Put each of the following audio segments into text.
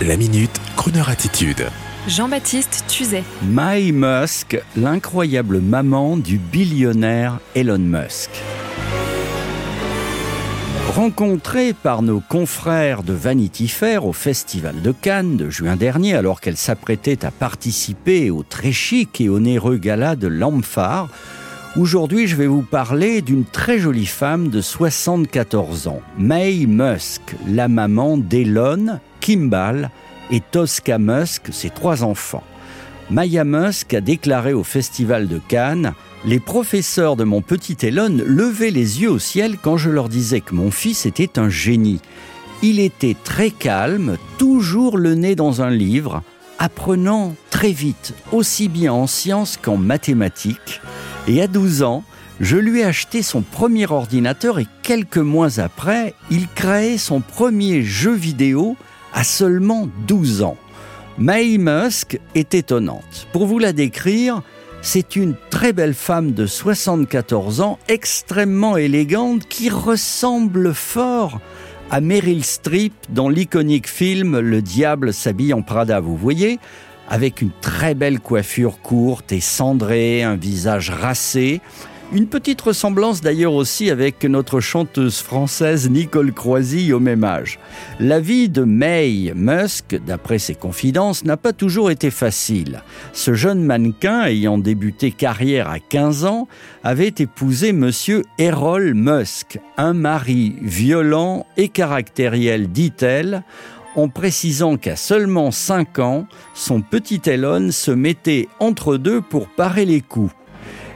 La minute, Kroneur attitude. Jean-Baptiste Tuzet. My Musk, l'incroyable maman du billionnaire Elon Musk. Rencontrée par nos confrères de Vanity Fair au Festival de Cannes de juin dernier, alors qu'elle s'apprêtait à participer au très chic et onéreux gala de l'Amphare, aujourd'hui je vais vous parler d'une très jolie femme de 74 ans, May Musk, la maman d'Elon, Kimball et Tosca Musk, ses trois enfants. Maya Musk a déclaré au Festival de Cannes Les professeurs de mon petit Elon levaient les yeux au ciel quand je leur disais que mon fils était un génie. Il était très calme, toujours le nez dans un livre, apprenant très vite, aussi bien en sciences qu'en mathématiques. Et à 12 ans, je lui ai acheté son premier ordinateur et quelques mois après, il créait son premier jeu vidéo à seulement 12 ans. May Musk est étonnante. Pour vous la décrire, c'est une très belle femme de 74 ans, extrêmement élégante, qui ressemble fort à Meryl Streep dans l'iconique film Le diable s'habille en Prada, vous voyez avec une très belle coiffure courte et cendrée, un visage racé, une petite ressemblance d'ailleurs aussi avec notre chanteuse française Nicole Croisy au même âge. La vie de May Musk, d'après ses confidences, n'a pas toujours été facile. Ce jeune mannequin, ayant débuté carrière à 15 ans, avait épousé monsieur Errol Musk, un mari violent et caractériel, dit-elle, en précisant qu'à seulement 5 ans, son petit Elon se mettait entre deux pour parer les coups.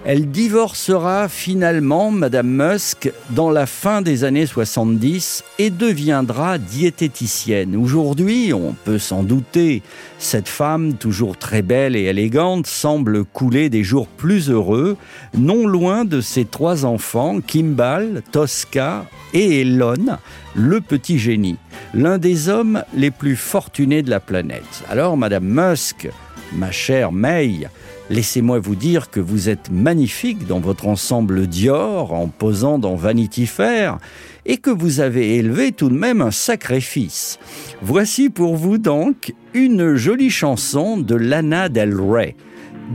Elle divorcera finalement, Madame Musk, dans la fin des années 70 et deviendra diététicienne. Aujourd'hui, on peut s'en douter, cette femme, toujours très belle et élégante, semble couler des jours plus heureux, non loin de ses trois enfants, Kimball, Tosca et Elon, le petit génie, l'un des hommes les plus fortunés de la planète. Alors, Madame Musk, ma chère May, Laissez-moi vous dire que vous êtes magnifique dans votre ensemble Dior en posant dans Vanity Fair et que vous avez élevé tout de même un sacrifice. Voici pour vous donc une jolie chanson de Lana Del Rey.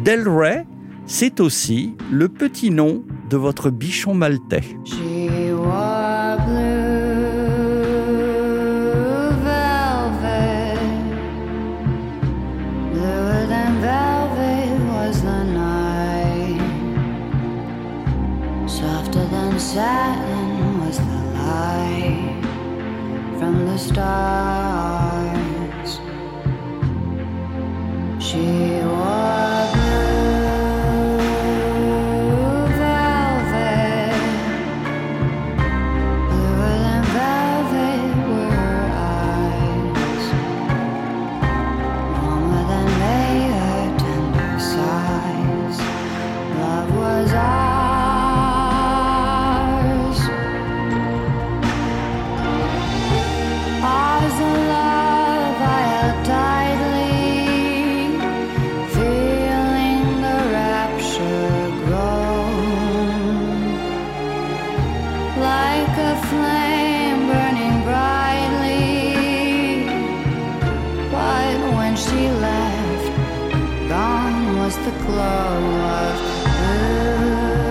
Del Rey, c'est aussi le petit nom de votre bichon maltais. Stars. The flame burning brightly. While when she left, gone was the glow of blue